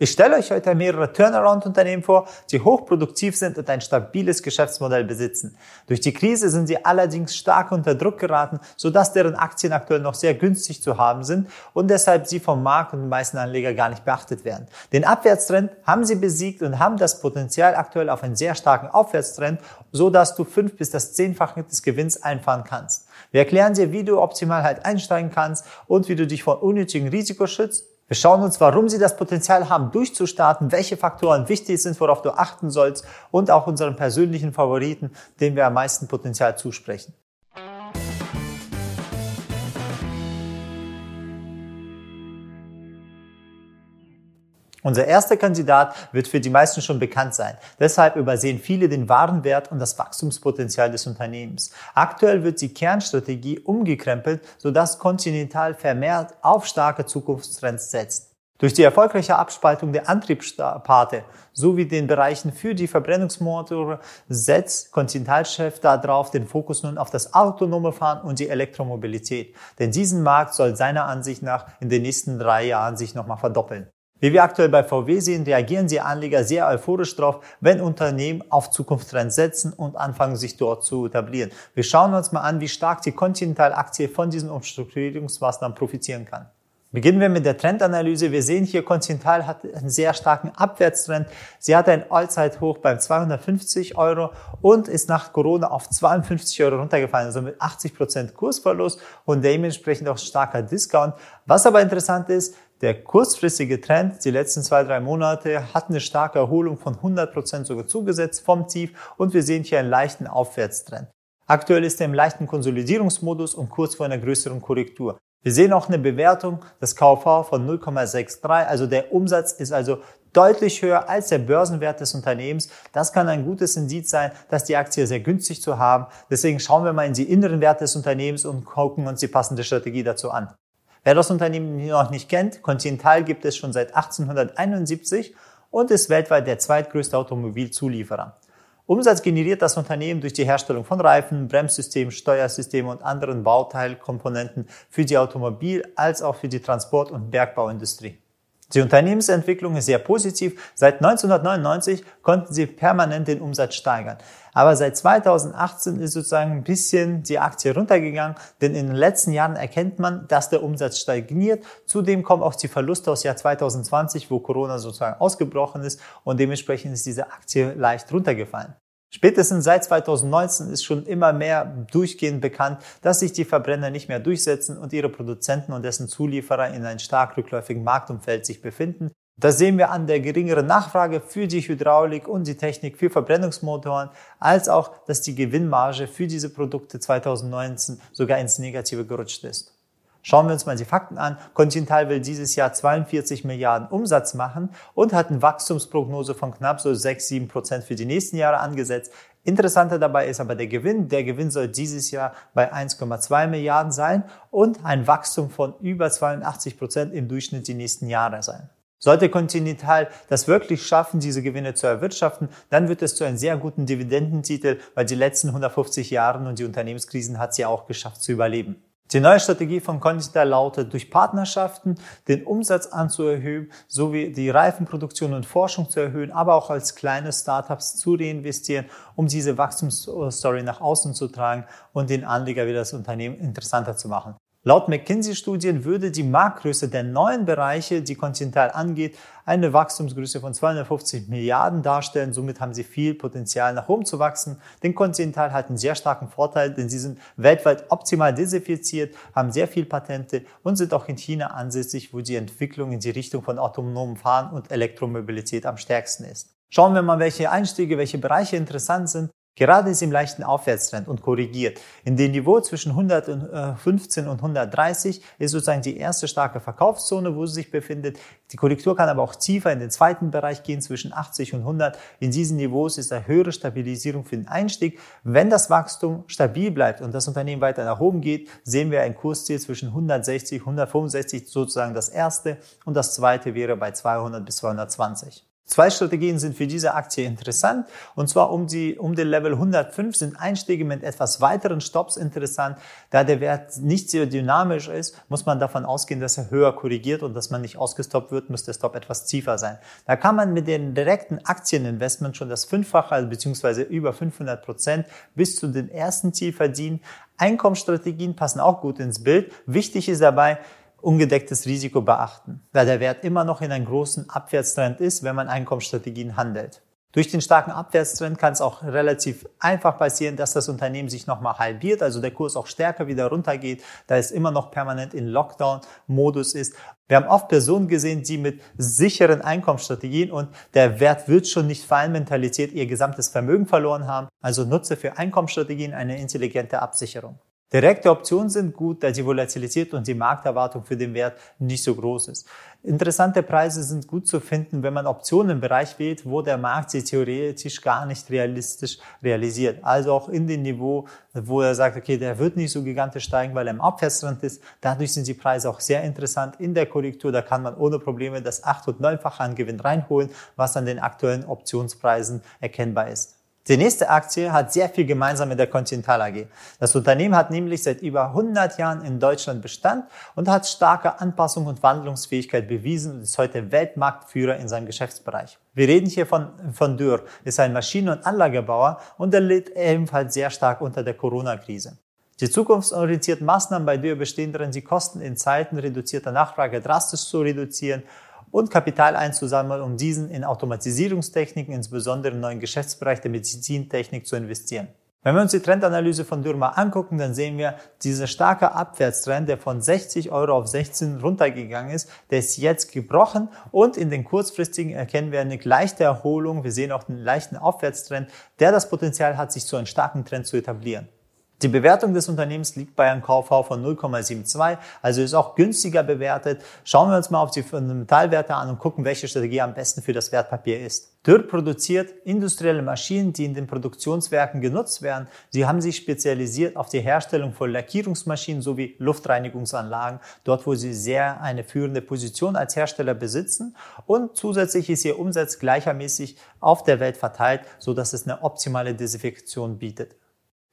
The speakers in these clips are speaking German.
Ich stelle euch heute mehrere Turnaround-Unternehmen vor, die hochproduktiv sind und ein stabiles Geschäftsmodell besitzen. Durch die Krise sind sie allerdings stark unter Druck geraten, sodass deren Aktien aktuell noch sehr günstig zu haben sind und deshalb sie vom Markt und den meisten Anlegern gar nicht beachtet werden. Den Abwärtstrend haben sie besiegt und haben das Potenzial aktuell auf einen sehr starken Aufwärtstrend, sodass du fünf bis das zehnfache des Gewinns einfahren kannst. Wir erklären dir, wie du optimal halt einsteigen kannst und wie du dich vor unnötigem Risiko schützt wir schauen uns, warum sie das Potenzial haben, durchzustarten, welche Faktoren wichtig sind, worauf du achten sollst und auch unseren persönlichen Favoriten, dem wir am meisten Potenzial zusprechen. Unser erster Kandidat wird für die meisten schon bekannt sein. Deshalb übersehen viele den wahren Wert und das Wachstumspotenzial des Unternehmens. Aktuell wird die Kernstrategie umgekrempelt, sodass Continental vermehrt auf starke Zukunftstrends setzt. Durch die erfolgreiche Abspaltung der Antriebsparte sowie den Bereichen für die Verbrennungsmotoren setzt Continental-Chef darauf den Fokus nun auf das autonome Fahren und die Elektromobilität. Denn diesen Markt soll seiner Ansicht nach in den nächsten drei Jahren sich nochmal verdoppeln. Wie wir aktuell bei VW sehen, reagieren die Anleger sehr euphorisch darauf, wenn Unternehmen auf Zukunftstrends setzen und anfangen, sich dort zu etablieren. Wir schauen uns mal an, wie stark die Continental-Aktie von diesen Umstrukturierungsmaßnahmen profitieren kann. Beginnen wir mit der Trendanalyse. Wir sehen hier, Continental hat einen sehr starken Abwärtstrend. Sie hatte ein Allzeithoch beim 250 Euro und ist nach Corona auf 52 Euro runtergefallen, also mit 80 Prozent Kursverlust und dementsprechend auch starker Discount. Was aber interessant ist, der kurzfristige Trend, die letzten zwei, drei Monate, hat eine starke Erholung von 100 Prozent sogar zugesetzt vom Tief und wir sehen hier einen leichten Aufwärtstrend. Aktuell ist er im leichten Konsolidierungsmodus und kurz vor einer größeren Korrektur. Wir sehen auch eine Bewertung des KV von 0,63, also der Umsatz ist also deutlich höher als der Börsenwert des Unternehmens. Das kann ein gutes Indiz sein, dass die Aktie sehr günstig zu haben. Deswegen schauen wir mal in die inneren Werte des Unternehmens und gucken uns die passende Strategie dazu an. Wer das Unternehmen noch nicht kennt, Continental gibt es schon seit 1871 und ist weltweit der zweitgrößte Automobilzulieferer. Umsatz generiert das Unternehmen durch die Herstellung von Reifen, Bremssystemen, Steuersystemen und anderen Bauteilkomponenten für die Automobil- als auch für die Transport- und Bergbauindustrie. Die Unternehmensentwicklung ist sehr positiv. Seit 1999 konnten sie permanent den Umsatz steigern. Aber seit 2018 ist sozusagen ein bisschen die Aktie runtergegangen, denn in den letzten Jahren erkennt man, dass der Umsatz stagniert. Zudem kommen auch die Verluste aus Jahr 2020, wo Corona sozusagen ausgebrochen ist und dementsprechend ist diese Aktie leicht runtergefallen. Spätestens seit 2019 ist schon immer mehr durchgehend bekannt, dass sich die Verbrenner nicht mehr durchsetzen und ihre Produzenten und dessen Zulieferer in einem stark rückläufigen Marktumfeld sich befinden. Das sehen wir an der geringeren Nachfrage für die Hydraulik und die Technik für Verbrennungsmotoren, als auch, dass die Gewinnmarge für diese Produkte 2019 sogar ins Negative gerutscht ist. Schauen wir uns mal die Fakten an. Continental will dieses Jahr 42 Milliarden Umsatz machen und hat eine Wachstumsprognose von knapp so 6, 7 Prozent für die nächsten Jahre angesetzt. Interessanter dabei ist aber der Gewinn. Der Gewinn soll dieses Jahr bei 1,2 Milliarden sein und ein Wachstum von über 82 Prozent im Durchschnitt die nächsten Jahre sein. Sollte Continental das wirklich schaffen, diese Gewinne zu erwirtschaften, dann wird es zu einem sehr guten Dividendentitel, weil die letzten 150 Jahre und die Unternehmenskrisen hat sie auch geschafft zu überleben. Die neue Strategie von Continental lautet, durch Partnerschaften den Umsatz anzuerhöhen, sowie die Reifenproduktion und Forschung zu erhöhen, aber auch als kleine Startups zu reinvestieren, um diese Wachstumsstory nach außen zu tragen und den Anleger wieder das Unternehmen interessanter zu machen. Laut McKinsey-Studien würde die Marktgröße der neuen Bereiche, die Continental angeht, eine Wachstumsgröße von 250 Milliarden darstellen. Somit haben sie viel Potenzial nach oben zu wachsen. Denn Continental hat einen sehr starken Vorteil, denn sie sind weltweit optimal desinfiziert, haben sehr viel Patente und sind auch in China ansässig, wo die Entwicklung in die Richtung von autonomem Fahren und Elektromobilität am stärksten ist. Schauen wir mal, welche Einstiege, welche Bereiche interessant sind. Gerade ist im leichten Aufwärtstrend und korrigiert. In dem Niveau zwischen 115 und 130 ist sozusagen die erste starke Verkaufszone, wo sie sich befindet. Die Korrektur kann aber auch tiefer in den zweiten Bereich gehen, zwischen 80 und 100. In diesen Niveaus ist eine höhere Stabilisierung für den Einstieg. Wenn das Wachstum stabil bleibt und das Unternehmen weiter nach oben geht, sehen wir ein Kursziel zwischen 160 und 165, sozusagen das erste. Und das zweite wäre bei 200 bis 220. Zwei Strategien sind für diese Aktie interessant. Und zwar um, die, um den Level 105 sind Einstiege mit etwas weiteren Stops interessant. Da der Wert nicht sehr dynamisch ist, muss man davon ausgehen, dass er höher korrigiert und dass man nicht ausgestoppt wird, muss der Stop etwas tiefer sein. Da kann man mit den direkten Aktieninvestment schon das Fünffache, also beziehungsweise über 500 Prozent bis zu den ersten Ziel verdienen. Einkommensstrategien passen auch gut ins Bild. Wichtig ist dabei, ungedecktes Risiko beachten, da der Wert immer noch in einem großen Abwärtstrend ist, wenn man Einkommensstrategien handelt. Durch den starken Abwärtstrend kann es auch relativ einfach passieren, dass das Unternehmen sich nochmal halbiert, also der Kurs auch stärker wieder runtergeht, da es immer noch permanent in Lockdown-Modus ist. Wir haben oft Personen gesehen, die mit sicheren Einkommensstrategien und der Wert wird schon nicht fallen, Mentalität ihr gesamtes Vermögen verloren haben. Also nutze für Einkommensstrategien eine intelligente Absicherung. Direkte Optionen sind gut, da die Volatilität und die Markterwartung für den Wert nicht so groß ist. Interessante Preise sind gut zu finden, wenn man Optionen im Bereich wählt, wo der Markt sie theoretisch gar nicht realistisch realisiert. Also auch in dem Niveau, wo er sagt, okay, der wird nicht so gigantisch steigen, weil er im Abwärtstrend ist. Dadurch sind die Preise auch sehr interessant. In der Korrektur, da kann man ohne Probleme das acht- und neunfache an Gewinn reinholen, was an den aktuellen Optionspreisen erkennbar ist. Die nächste Aktie hat sehr viel gemeinsam mit der Continental AG. Das Unternehmen hat nämlich seit über 100 Jahren in Deutschland Bestand und hat starke Anpassung und Wandlungsfähigkeit bewiesen und ist heute Weltmarktführer in seinem Geschäftsbereich. Wir reden hier von, von Dürr, ist ein Maschinen- und Anlagebauer und er litt ebenfalls sehr stark unter der Corona-Krise. Die zukunftsorientierten Maßnahmen bei Dürr bestehen darin, die Kosten in Zeiten reduzierter Nachfrage drastisch zu reduzieren und Kapital einzusammeln, um diesen in Automatisierungstechniken, insbesondere im neuen Geschäftsbereich der Medizintechnik zu investieren. Wenn wir uns die Trendanalyse von Dürr angucken, dann sehen wir, dieser starke Abwärtstrend, der von 60 Euro auf 16 runtergegangen ist, der ist jetzt gebrochen und in den kurzfristigen erkennen wir eine leichte Erholung. Wir sehen auch einen leichten Aufwärtstrend, der das Potenzial hat, sich zu einem starken Trend zu etablieren. Die Bewertung des Unternehmens liegt bei einem KV von 0,72, also ist auch günstiger bewertet. Schauen wir uns mal auf die Fundamentalwerte an und gucken, welche Strategie am besten für das Wertpapier ist. Dürr produziert industrielle Maschinen, die in den Produktionswerken genutzt werden. Sie haben sich spezialisiert auf die Herstellung von Lackierungsmaschinen sowie Luftreinigungsanlagen, dort wo sie sehr eine führende Position als Hersteller besitzen. Und zusätzlich ist ihr Umsatz gleichermäßig auf der Welt verteilt, so dass es eine optimale Desinfektion bietet.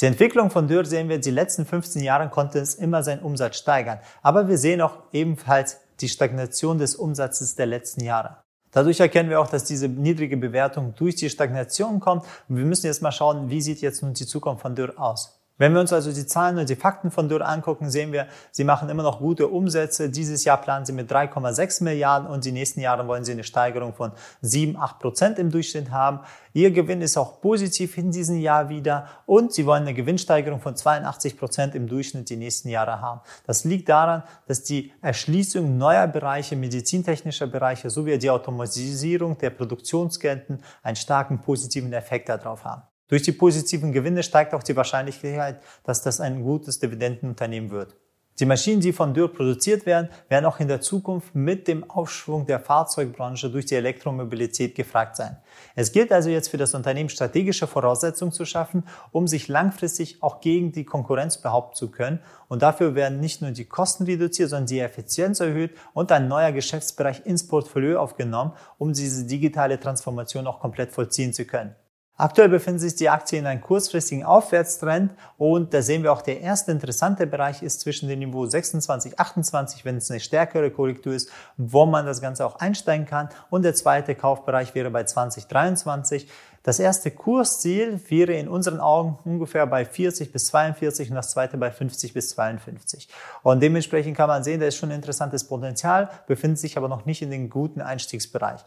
Die Entwicklung von Dürr sehen wir, die letzten 15 Jahre konnte es immer seinen Umsatz steigern. Aber wir sehen auch ebenfalls die Stagnation des Umsatzes der letzten Jahre. Dadurch erkennen wir auch, dass diese niedrige Bewertung durch die Stagnation kommt. Und wir müssen jetzt mal schauen, wie sieht jetzt nun die Zukunft von Dürr aus. Wenn wir uns also die Zahlen und die Fakten von Dürr angucken, sehen wir, sie machen immer noch gute Umsätze. Dieses Jahr planen sie mit 3,6 Milliarden und die nächsten Jahre wollen sie eine Steigerung von 7, 8 Prozent im Durchschnitt haben. Ihr Gewinn ist auch positiv in diesem Jahr wieder und sie wollen eine Gewinnsteigerung von 82 Prozent im Durchschnitt die nächsten Jahre haben. Das liegt daran, dass die Erschließung neuer Bereiche, medizintechnischer Bereiche sowie die Automatisierung der Produktionsketten einen starken positiven Effekt darauf haben. Durch die positiven Gewinne steigt auch die Wahrscheinlichkeit, dass das ein gutes Dividendenunternehmen wird. Die Maschinen, die von Dürr produziert werden, werden auch in der Zukunft mit dem Aufschwung der Fahrzeugbranche durch die Elektromobilität gefragt sein. Es gilt also jetzt für das Unternehmen strategische Voraussetzungen zu schaffen, um sich langfristig auch gegen die Konkurrenz behaupten zu können. Und dafür werden nicht nur die Kosten reduziert, sondern die Effizienz erhöht und ein neuer Geschäftsbereich ins Portfolio aufgenommen, um diese digitale Transformation auch komplett vollziehen zu können. Aktuell befinden sich die Aktien in einem kurzfristigen Aufwärtstrend und da sehen wir auch, der erste interessante Bereich ist zwischen dem Niveau 26, 28, wenn es eine stärkere Korrektur ist, wo man das Ganze auch einsteigen kann und der zweite Kaufbereich wäre bei 2023. Das erste Kursziel wäre in unseren Augen ungefähr bei 40 bis 42 und das zweite bei 50 bis 52. Und dementsprechend kann man sehen, da ist schon interessantes Potenzial, befindet sich aber noch nicht in den guten Einstiegsbereich.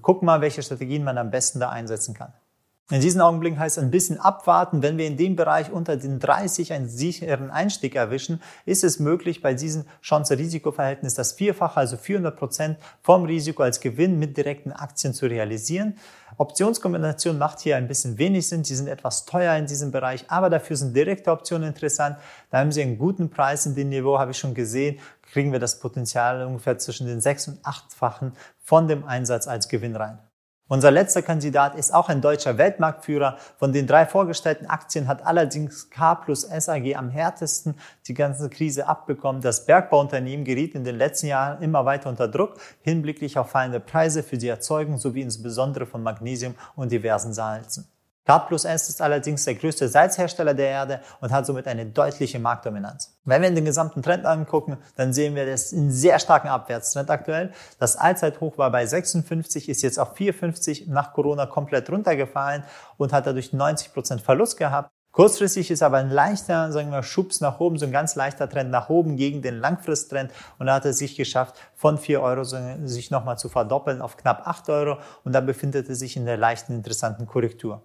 Gucken mal, welche Strategien man am besten da einsetzen kann. In diesem Augenblick heißt es ein bisschen abwarten. Wenn wir in dem Bereich unter den 30 einen sicheren Einstieg erwischen, ist es möglich, bei diesem Chance-Risiko-Verhältnis das Vierfache, also 400 Prozent vom Risiko als Gewinn mit direkten Aktien zu realisieren. Optionskombination macht hier ein bisschen wenig Sinn. Die sind etwas teuer in diesem Bereich, aber dafür sind direkte Optionen interessant. Da haben Sie einen guten Preis in dem Niveau, habe ich schon gesehen. Kriegen wir das Potenzial ungefähr zwischen den sechs- und achtfachen von dem Einsatz als Gewinn rein. Unser letzter Kandidat ist auch ein deutscher Weltmarktführer. Von den drei vorgestellten Aktien hat allerdings K plus SAG am härtesten die ganze Krise abbekommen. Das Bergbauunternehmen geriet in den letzten Jahren immer weiter unter Druck hinblicklich auf fallende Preise für die Erzeugung sowie insbesondere von Magnesium und diversen Salzen. K plus S ist allerdings der größte Salzhersteller der Erde und hat somit eine deutliche Marktdominanz. Wenn wir den gesamten Trend angucken, dann sehen wir, das ein sehr starken Abwärtstrend aktuell. Das Allzeithoch war bei 56, ist jetzt auf 54 nach Corona komplett runtergefallen und hat dadurch 90 Prozent Verlust gehabt. Kurzfristig ist aber ein leichter, sagen wir, Schubs nach oben, so ein ganz leichter Trend nach oben gegen den Langfristtrend und da hat es sich geschafft, von 4 Euro sich nochmal zu verdoppeln auf knapp 8 Euro und da befindet es sich in der leichten, interessanten Korrektur.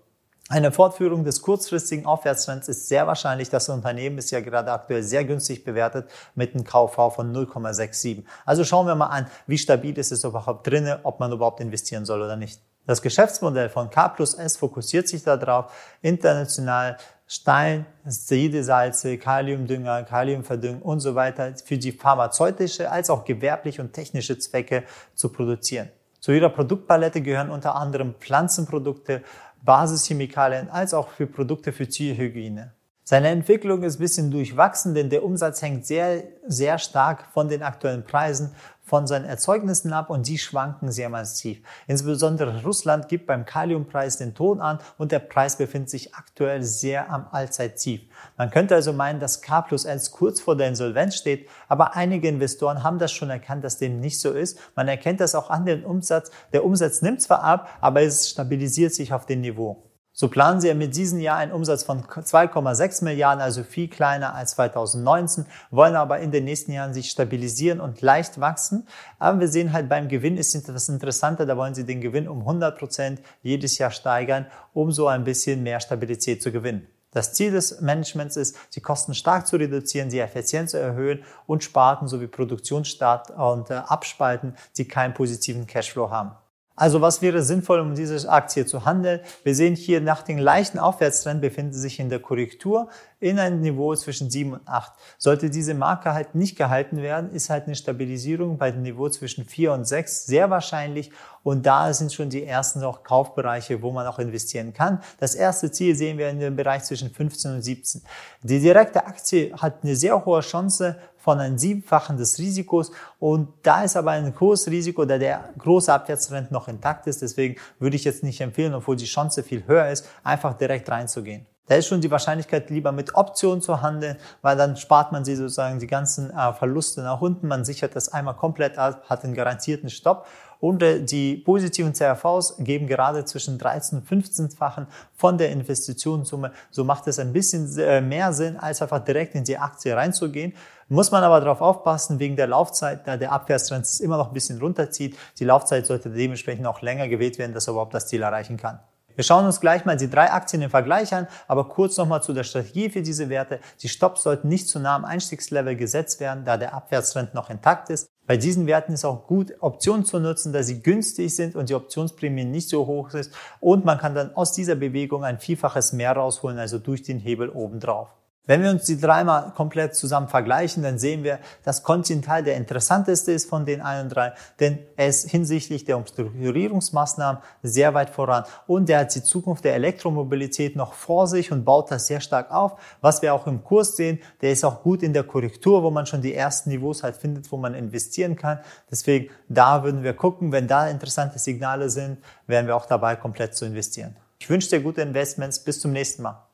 Eine Fortführung des kurzfristigen Aufwärtstrends ist sehr wahrscheinlich. Das Unternehmen ist ja gerade aktuell sehr günstig bewertet mit einem KV von 0,67. Also schauen wir mal an, wie stabil ist es überhaupt drinne, ob man überhaupt investieren soll oder nicht. Das Geschäftsmodell von K plus S fokussiert sich darauf, international Stein, Seidesalze, Kaliumdünger, Kaliumverdüngung und so weiter für die pharmazeutische als auch gewerbliche und technische Zwecke zu produzieren. Zu ihrer Produktpalette gehören unter anderem Pflanzenprodukte, Basischemikalien als auch für Produkte für Tierhygiene. Seine Entwicklung ist ein bisschen durchwachsen, denn der Umsatz hängt sehr, sehr stark von den aktuellen Preisen von seinen Erzeugnissen ab und die schwanken sehr massiv. Insbesondere Russland gibt beim Kaliumpreis den Ton an und der Preis befindet sich aktuell sehr am Allzeittief. Man könnte also meinen, dass K plus 1 kurz vor der Insolvenz steht, aber einige Investoren haben das schon erkannt, dass dem nicht so ist. Man erkennt das auch an den Umsatz. Der Umsatz nimmt zwar ab, aber es stabilisiert sich auf dem Niveau. So planen sie mit diesem Jahr einen Umsatz von 2,6 Milliarden, also viel kleiner als 2019, wollen aber in den nächsten Jahren sich stabilisieren und leicht wachsen. Aber wir sehen halt beim Gewinn ist das Interessante, da wollen sie den Gewinn um 100 Prozent jedes Jahr steigern, um so ein bisschen mehr Stabilität zu gewinnen. Das Ziel des Managements ist, die Kosten stark zu reduzieren, die Effizienz zu erhöhen und Sparten sowie Produktionsstart und äh, Abspalten, die keinen positiven Cashflow haben. Also was wäre sinnvoll, um diese Aktie zu handeln? Wir sehen hier nach dem leichten Aufwärtstrend befinden sich in der Korrektur in einem Niveau zwischen 7 und 8. Sollte diese Marke halt nicht gehalten werden, ist halt eine Stabilisierung bei dem Niveau zwischen 4 und 6 sehr wahrscheinlich und da sind schon die ersten auch Kaufbereiche, wo man auch investieren kann. Das erste Ziel sehen wir in dem Bereich zwischen 15 und 17. Die direkte Aktie hat eine sehr hohe Chance von einem Siebenfachen des Risikos und da ist aber ein großes Risiko, da der große Abwärtstrend noch intakt ist. Deswegen würde ich jetzt nicht empfehlen, obwohl die Chance viel höher ist, einfach direkt reinzugehen. Da ist schon die Wahrscheinlichkeit, lieber mit Optionen zu handeln, weil dann spart man sie sozusagen die ganzen äh, Verluste nach unten. Man sichert das einmal komplett ab, hat einen garantierten Stopp. Und äh, die positiven CRVs geben gerade zwischen 13 und 15-fachen von der Investitionssumme. So macht es ein bisschen äh, mehr Sinn, als einfach direkt in die Aktie reinzugehen. Muss man aber darauf aufpassen, wegen der Laufzeit, da der Abwärtstrend immer noch ein bisschen runterzieht. Die Laufzeit sollte dementsprechend auch länger gewählt werden, dass er überhaupt das Ziel erreichen kann. Wir schauen uns gleich mal die drei Aktien im Vergleich an, aber kurz nochmal zu der Strategie für diese Werte. Die Stops sollten nicht zu nah am Einstiegslevel gesetzt werden, da der Abwärtstrend noch intakt ist. Bei diesen Werten ist auch gut, Optionen zu nutzen, da sie günstig sind und die Optionsprämie nicht so hoch ist. Und man kann dann aus dieser Bewegung ein Vielfaches mehr rausholen, also durch den Hebel obendrauf. Wenn wir uns die dreimal komplett zusammen vergleichen, dann sehen wir, dass Continental der interessanteste ist von den allen drei, denn er ist hinsichtlich der Umstrukturierungsmaßnahmen sehr weit voran und er hat die Zukunft der Elektromobilität noch vor sich und baut das sehr stark auf. Was wir auch im Kurs sehen, der ist auch gut in der Korrektur, wo man schon die ersten Niveaus halt findet, wo man investieren kann. Deswegen, da würden wir gucken, wenn da interessante Signale sind, wären wir auch dabei, komplett zu investieren. Ich wünsche dir gute Investments. Bis zum nächsten Mal.